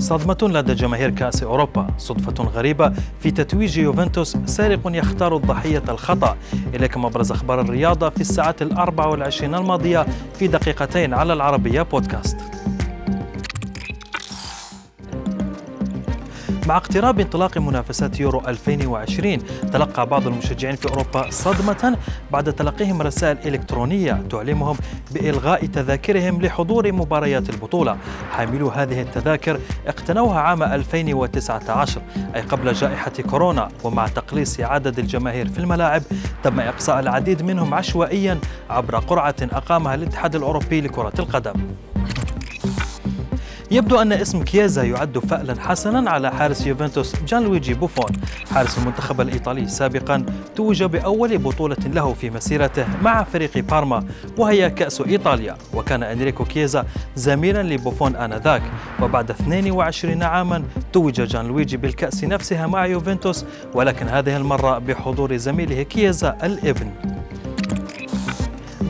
صدمة لدى جماهير كأس أوروبا. صدفة غريبة في تتويج يوفنتوس سارق يختار الضحية الخطأ. إليكم أبرز أخبار الرياضة في الساعات الأربع والعشرين الماضية في دقيقتين على العربية بودكاست. مع اقتراب انطلاق منافسات يورو 2020 تلقى بعض المشجعين في أوروبا صدمة بعد تلقيهم رسائل إلكترونية تعلمهم بإلغاء تذاكرهم لحضور مباريات البطولة. حاملو هذه التذاكر اقتنوها عام 2019 أي قبل جائحة كورونا ومع تقليص عدد الجماهير في الملاعب تم إقصاء العديد منهم عشوائيا عبر قرعة أقامها الاتحاد الأوروبي لكرة القدم. يبدو أن اسم كييزا يعد فألا حسنا على حارس يوفنتوس جان لويجي بوفون. حارس المنتخب الإيطالي سابقا توج بأول بطولة له في مسيرته مع فريق بارما وهي كأس إيطاليا. وكان أنريكو كييزا زميلا لبوفون آنذاك. وبعد 22 عاما توج جان لويجي بالكأس نفسها مع يوفنتوس. ولكن هذه المرة بحضور زميله كييزا الإبن.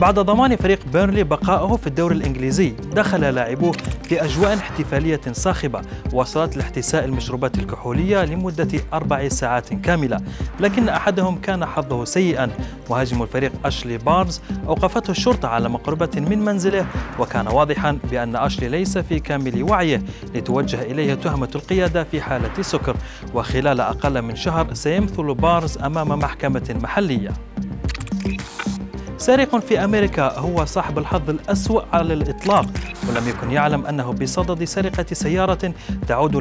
بعد ضمان فريق بيرنلي بقائه في الدوري الإنجليزي دخل لاعبوه في أجواء احتفالية صاخبة وصلت لاحتساء المشروبات الكحولية لمدة أربع ساعات كاملة لكن أحدهم كان حظه سيئا مهاجم الفريق أشلي بارنز أوقفته الشرطة على مقربة من منزله وكان واضحا بأن أشلي ليس في كامل وعيه لتوجه إليه تهمة القيادة في حالة سكر وخلال أقل من شهر سيمثل بارنز أمام محكمة محلية. سارق في أمريكا هو صاحب الحظ الأسوأ على الإطلاق ولم يكن يعلم أنه بصدد سرقة سيارة تعود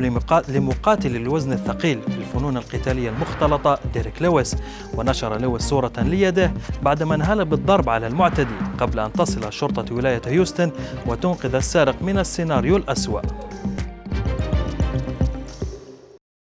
لمقاتل الوزن الثقيل في الفنون القتالية المختلطة ديريك لويس. ونشر لويس صورة ليده بعدما انهال بالضرب على المعتدي قبل أن تصل شرطة ولاية هيوستن وتنقذ السارق من السيناريو الأسوأ.